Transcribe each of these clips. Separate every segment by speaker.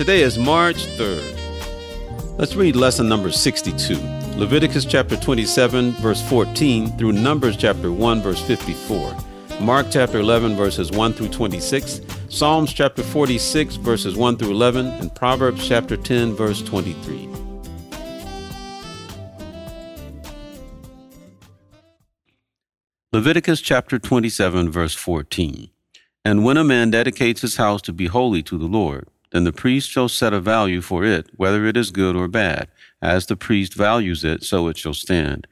Speaker 1: Today is March 3rd. Let's read lesson number 62. Leviticus chapter 27, verse 14, through Numbers chapter 1, verse 54, Mark chapter 11, verses 1 through 26, Psalms chapter 46, verses 1 through 11, and Proverbs chapter 10, verse 23. Leviticus chapter 27, verse 14. And when a man dedicates his house to be holy to the Lord, then the priest shall set a value for it, whether it is good or bad as the priest values it, so it shall stand.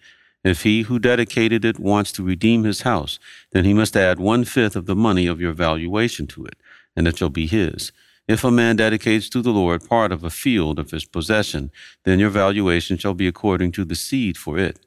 Speaker 1: If he who dedicated it wants to redeem his house, then he must add one fifth of the money of your valuation to it, and it shall be his. If a man dedicates to the Lord part of a field of his possession, then your valuation shall be according to the seed for it.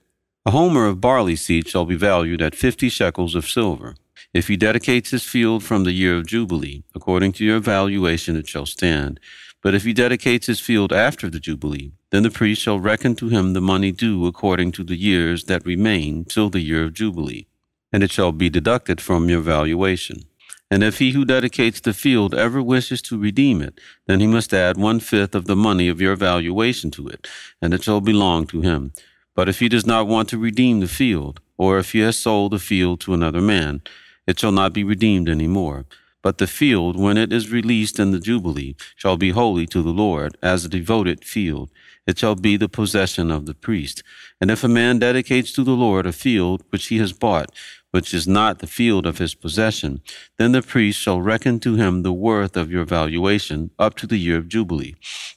Speaker 1: A homer of barley seed shall be valued at fifty shekels of silver. If he dedicates his field from the year of Jubilee, according to your valuation it shall stand. But if he dedicates his field after the Jubilee, then the priest shall reckon to him the money due according to the years that remain till the year of Jubilee, and it shall be deducted from your valuation. And if he who dedicates the field ever wishes to redeem it, then he must add one fifth of the money of your valuation to it, and it shall belong to him. But if he does not want to redeem the field, or if he has sold the field to another man, it shall not be redeemed any more. But the field, when it is released in the Jubilee, shall be holy to the Lord, as a devoted field. It shall be the possession of the priest. And if a man dedicates to the Lord a field which he has bought, which is not the field of his possession, then the priest shall reckon to him the worth of your valuation up to the year of Jubilee.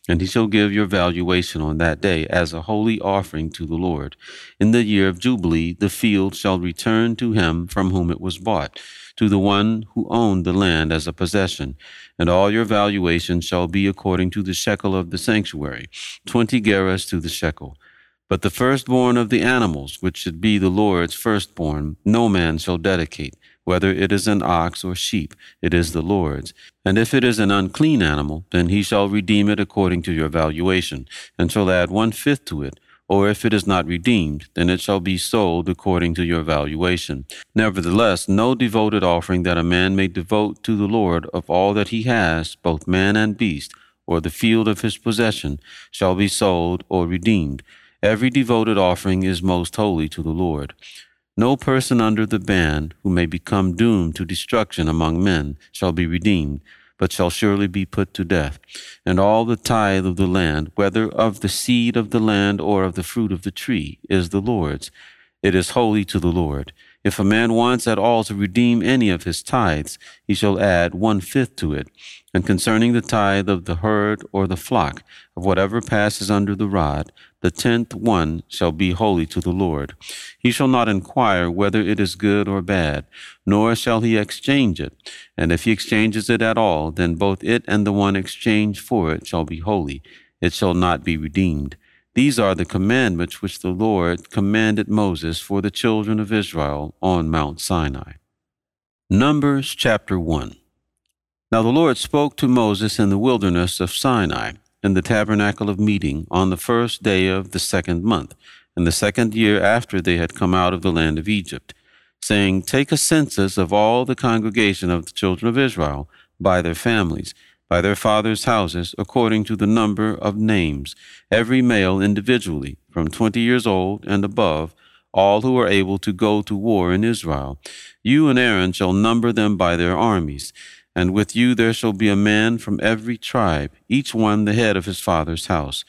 Speaker 1: And he shall give your valuation on that day as a holy offering to the Lord. In the year of Jubilee, the field shall return to him from whom it was bought to the one who owned the land as a possession, and all your valuation shall be according to the shekel of the sanctuary, twenty gerahs to the shekel. But the firstborn of the animals, which should be the Lord's firstborn, no man shall dedicate, whether it is an ox or sheep, it is the Lord's. And if it is an unclean animal, then he shall redeem it according to your valuation, and shall add one fifth to it, or if it is not redeemed, then it shall be sold according to your valuation. Nevertheless, no devoted offering that a man may devote to the Lord of all that he has, both man and beast, or the field of his possession, shall be sold or redeemed. Every devoted offering is most holy to the Lord. No person under the ban who may become doomed to destruction among men shall be redeemed but shall surely be put to death. And all the tithe of the land, whether of the seed of the land or of the fruit of the tree, is the Lord's. It is holy to the Lord. If a man wants at all to redeem any of his tithes, he shall add one fifth to it. And concerning the tithe of the herd or the flock, of whatever passes under the rod, the tenth one shall be holy to the Lord. He shall not inquire whether it is good or bad, nor shall he exchange it. And if he exchanges it at all, then both it and the one exchanged for it shall be holy. It shall not be redeemed. These are the commandments which the Lord commanded Moses for the children of Israel on Mount Sinai. Numbers chapter 1 Now the Lord spoke to Moses in the wilderness of Sinai, in the tabernacle of meeting, on the first day of the second month, in the second year after they had come out of the land of Egypt, saying, Take a census of all the congregation of the children of Israel by their families by their fathers' houses, according to the number of names, every male individually, from twenty years old and above, all who are able to go to war in Israel. You and Aaron shall number them by their armies, and with you there shall be a man from every tribe, each one the head of his father's house.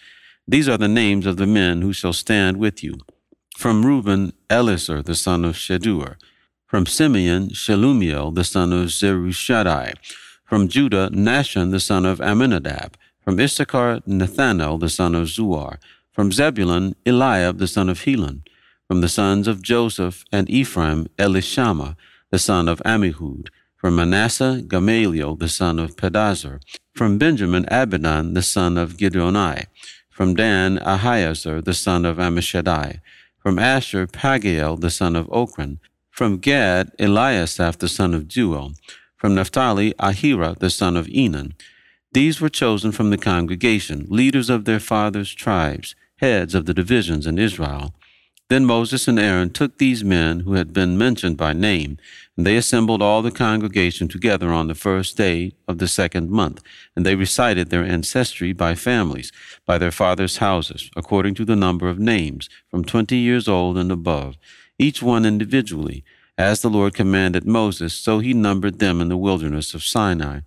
Speaker 1: These are the names of the men who shall stand with you. From Reuben, Elizur the son of Shedeur. From Simeon, Shelumiel the son of Zurishaddai from Judah, Nahshon the son of Amminadab. From Issachar, Nethanel the son of Zuar. From Zebulun, Eliab the son of Helon. From the sons of Joseph and Ephraim, Elishama the son of Ammihud. From Manasseh, Gamaliel, the son of Pedahzur. From Benjamin, Abidan, the son of Gideoni. From Dan, Ahiezer, the son of Ammishaddai. From Asher, Pagiel, the son of Ocran. From Gad, Eliasaph, the son of Deuel. From Naphtali, Ahira, the son of Enan. These were chosen from the congregation, leaders of their fathers' tribes, heads of the divisions in Israel. Then Moses and Aaron took these men who had been mentioned by name, and they assembled all the congregation together on the first day of the second month, and they recited their ancestry by families, by their fathers' houses, according to the number of names, from twenty years old and above, each one individually. As the Lord commanded Moses, so he numbered them in the wilderness of Sinai.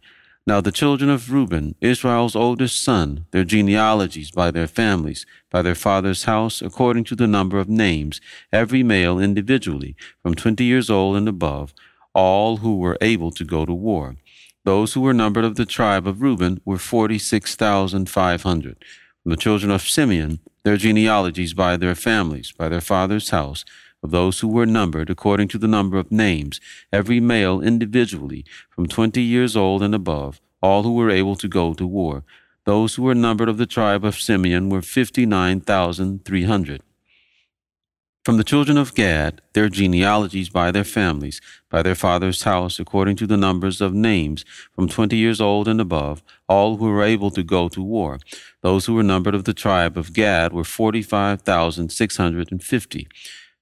Speaker 1: Now the children of Reuben, Israel's oldest son, their genealogies by their families, by their father's house, according to the number of names, every male individually, from twenty years old and above, all who were able to go to war. Those who were numbered of the tribe of Reuben were forty six thousand five hundred. From the children of Simeon, their genealogies by their families, by their father's house, of those who were numbered according to the number of names, every male individually, from twenty years old and above, all who were able to go to war. Those who were numbered of the tribe of Simeon were fifty nine thousand three hundred. From the children of Gad, their genealogies by their families, by their father's house, according to the numbers of names, from twenty years old and above, all who were able to go to war. Those who were numbered of the tribe of Gad were forty five thousand six hundred and fifty.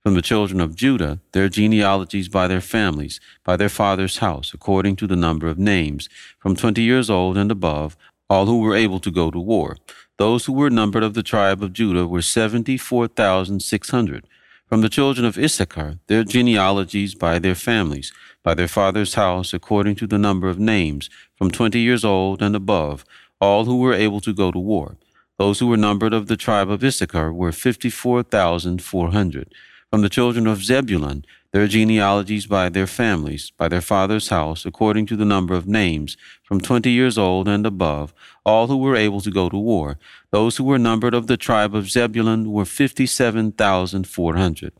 Speaker 1: From the children of Judah, their genealogies by their families, by their father's house, according to the number of names, from twenty years old and above, all who were able to go to war. Those who were numbered of the tribe of Judah were seventy four thousand six hundred. From the children of Issachar, their genealogies by their families, by their father's house, according to the number of names, from twenty years old and above, all who were able to go to war. Those who were numbered of the tribe of Issachar were fifty four thousand four hundred. From the children of Zebulun, their genealogies by their families, by their father's house, according to the number of names, from twenty years old and above, all who were able to go to war. Those who were numbered of the tribe of Zebulun were fifty seven thousand four hundred.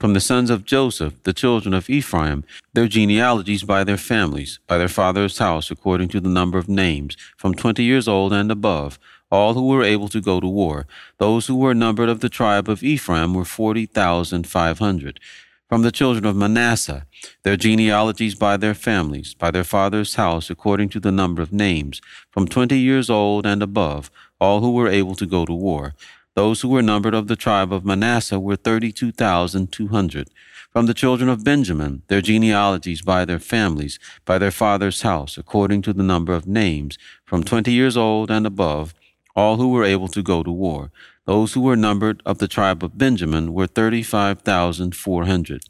Speaker 1: From the sons of Joseph, the children of Ephraim, their genealogies by their families, by their father's house, according to the number of names, from twenty years old and above, all who were able to go to war. Those who were numbered of the tribe of Ephraim were forty thousand five hundred. From the children of Manasseh, their genealogies by their families, by their father's house, according to the number of names, from twenty years old and above, all who were able to go to war. Those who were numbered of the tribe of Manasseh were thirty two thousand two hundred. From the children of Benjamin, their genealogies by their families, by their father's house, according to the number of names, from twenty years old and above, all who were able to go to war. Those who were numbered of the tribe of Benjamin were thirty five thousand four hundred.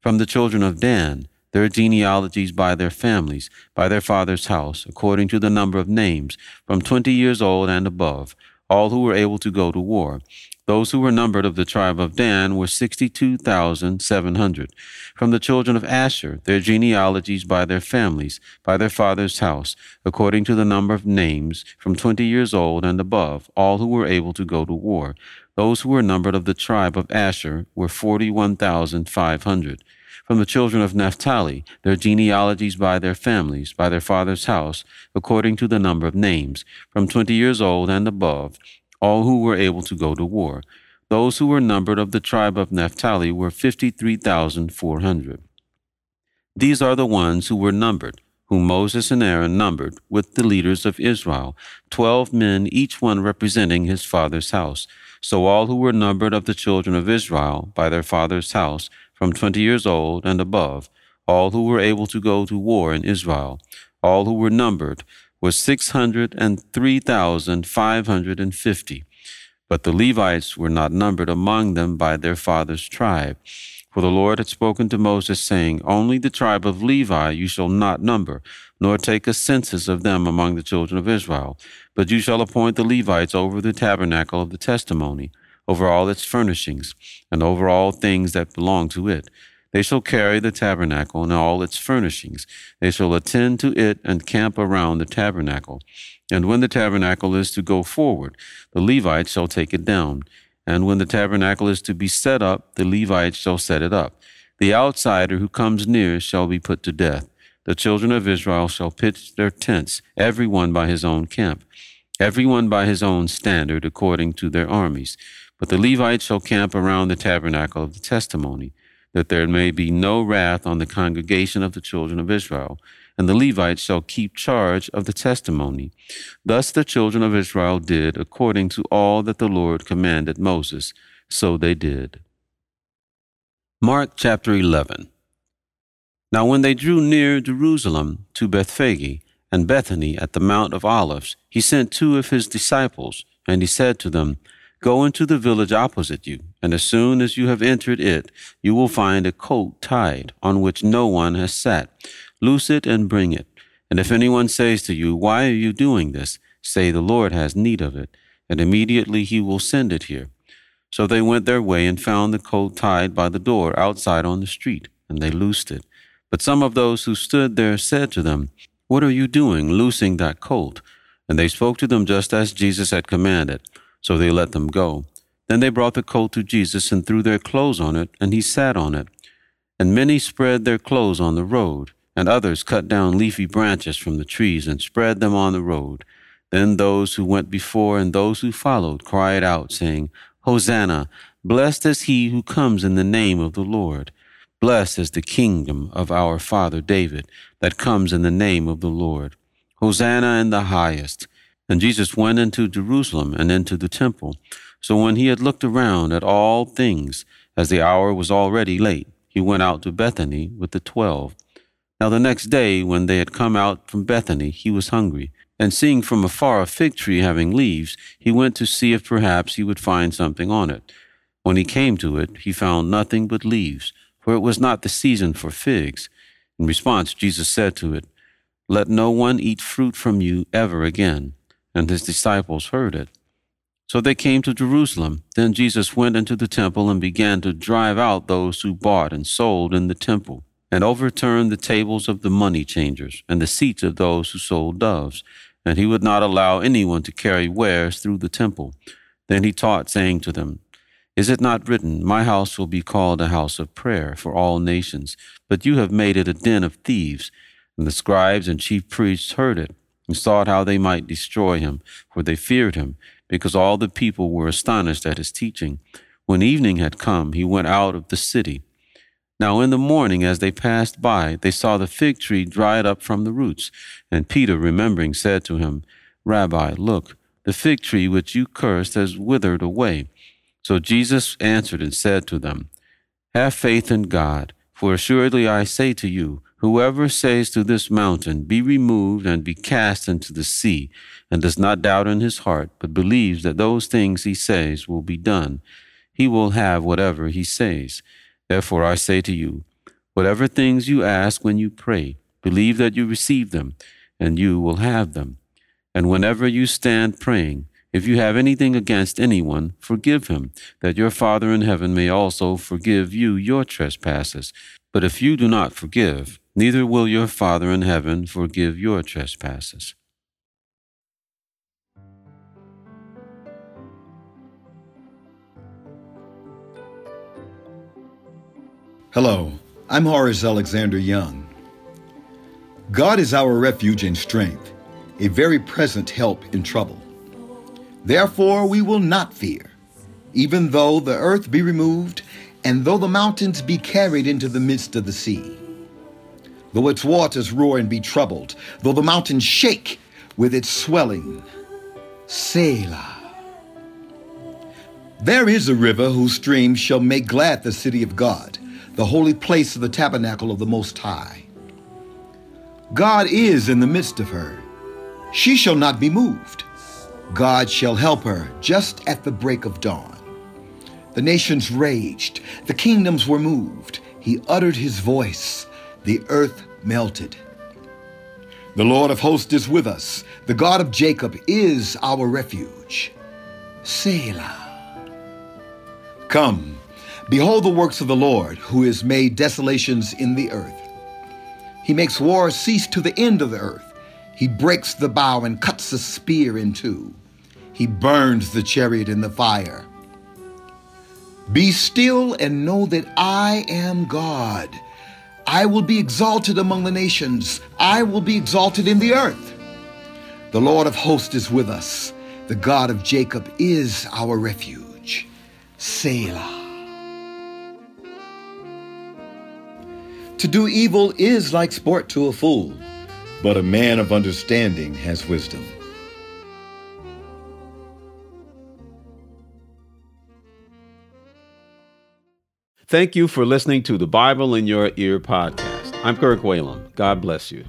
Speaker 1: From the children of Dan, their genealogies by their families, by their father's house, according to the number of names, from twenty years old and above, all who were able to go to war. Those who were numbered of the tribe of Dan were 62,700. From the children of Asher, their genealogies by their families, by their father's house, according to the number of names, from 20 years old and above, all who were able to go to war. Those who were numbered of the tribe of Asher were 41,500. From the children of Naphtali, their genealogies by their families, by their father's house, according to the number of names, from twenty years old and above, all who were able to go to war. Those who were numbered of the tribe of Naphtali were 53,400. These are the ones who were numbered, whom Moses and Aaron numbered with the leaders of Israel, twelve men, each one representing his father's house. So all who were numbered of the children of Israel by their father's house, from twenty years old and above, all who were able to go to war in Israel, all who were numbered, was 603,550. But the Levites were not numbered among them by their father's tribe. For the Lord had spoken to Moses, saying, Only the tribe of Levi you shall not number, nor take a census of them among the children of Israel. But you shall appoint the Levites over the tabernacle of the testimony, over all its furnishings, and over all things that belong to it they shall carry the tabernacle and all its furnishings. They shall attend to it and camp around the tabernacle. And when the tabernacle is to go forward, the Levites shall take it down. And when the tabernacle is to be set up, the Levites shall set it up. The outsider who comes near shall be put to death. the children of Israel shall pitch their tents, every one by his own camp, every one by his own standard, according to their armies. But the Levites shall camp around the tabernacle of the testimony, that there may be no wrath on the congregation of the children of Israel. And the Levites shall keep charge of the testimony. Thus the children of Israel did according to all that the Lord commanded Moses. So they did. Mark chapter 11. Now, when they drew near Jerusalem to Bethphage and Bethany at the Mount of Olives, he sent two of his disciples, and he said to them, Go into the village opposite you, and as soon as you have entered it, you will find a coat tied, on which no one has sat. Loose it and bring it. And if anyone says to you, Why are you doing this? say, The Lord has need of it, and immediately he will send it here. So they went their way and found the coat tied by the door outside on the street, and they loosed it. But some of those who stood there said to them, What are you doing, loosing that colt? And they spoke to them just as Jesus had commanded. So they let them go. Then they brought the colt to Jesus and threw their clothes on it, and he sat on it. And many spread their clothes on the road, and others cut down leafy branches from the trees and spread them on the road. Then those who went before and those who followed cried out, saying, Hosanna! Blessed is he who comes in the name of the Lord. Blessed is the kingdom of our father David that comes in the name of the Lord. Hosanna in the highest. And Jesus went into Jerusalem and into the temple. So when he had looked around at all things, as the hour was already late, he went out to Bethany with the twelve. Now the next day, when they had come out from Bethany, he was hungry. And seeing from afar a fig tree having leaves, he went to see if perhaps he would find something on it. When he came to it, he found nothing but leaves for it was not the season for figs. In response, Jesus said to it, Let no one eat fruit from you ever again. And his disciples heard it. So they came to Jerusalem. Then Jesus went into the temple and began to drive out those who bought and sold in the temple, and overturned the tables of the money changers and the seats of those who sold doves. And he would not allow anyone to carry wares through the temple. Then he taught, saying to them, is it not written, My house will be called a house of prayer for all nations, but you have made it a den of thieves? And the scribes and chief priests heard it, and sought how they might destroy him, for they feared him, because all the people were astonished at his teaching. When evening had come, he went out of the city. Now in the morning, as they passed by, they saw the fig tree dried up from the roots. And Peter, remembering, said to him, Rabbi, look, the fig tree which you cursed has withered away. So Jesus answered and said to them, Have faith in God, for assuredly I say to you, whoever says to this mountain, Be removed and be cast into the sea, and does not doubt in his heart, but believes that those things he says will be done, he will have whatever he says. Therefore I say to you, whatever things you ask when you pray, believe that you receive them, and you will have them. And whenever you stand praying, if you have anything against anyone, forgive him, that your Father in heaven may also forgive you your trespasses. But if you do not forgive, neither will your Father in heaven forgive your trespasses.
Speaker 2: Hello, I'm Horace Alexander Young. God is our refuge and strength, a very present help in trouble. Therefore we will not fear, even though the earth be removed, and though the mountains be carried into the midst of the sea. Though its waters roar and be troubled, though the mountains shake with its swelling. Selah. There is a river whose streams shall make glad the city of God, the holy place of the tabernacle of the Most High. God is in the midst of her. She shall not be moved. God shall help her just at the break of dawn. The nations raged, the kingdoms were moved. He uttered his voice, the earth melted. The Lord of hosts is with us. The God of Jacob is our refuge. Selah. Come, behold the works of the Lord, who has made desolations in the earth. He makes war cease to the end of the earth. He breaks the bow and cuts the spear in two. He burns the chariot in the fire. Be still and know that I am God. I will be exalted among the nations. I will be exalted in the earth. The Lord of hosts is with us. The God of Jacob is our refuge. Selah. To do evil is like sport to a fool, but a man of understanding has wisdom.
Speaker 1: Thank you for listening to the Bible in Your Ear podcast. I'm Kirk Whalum. God bless you.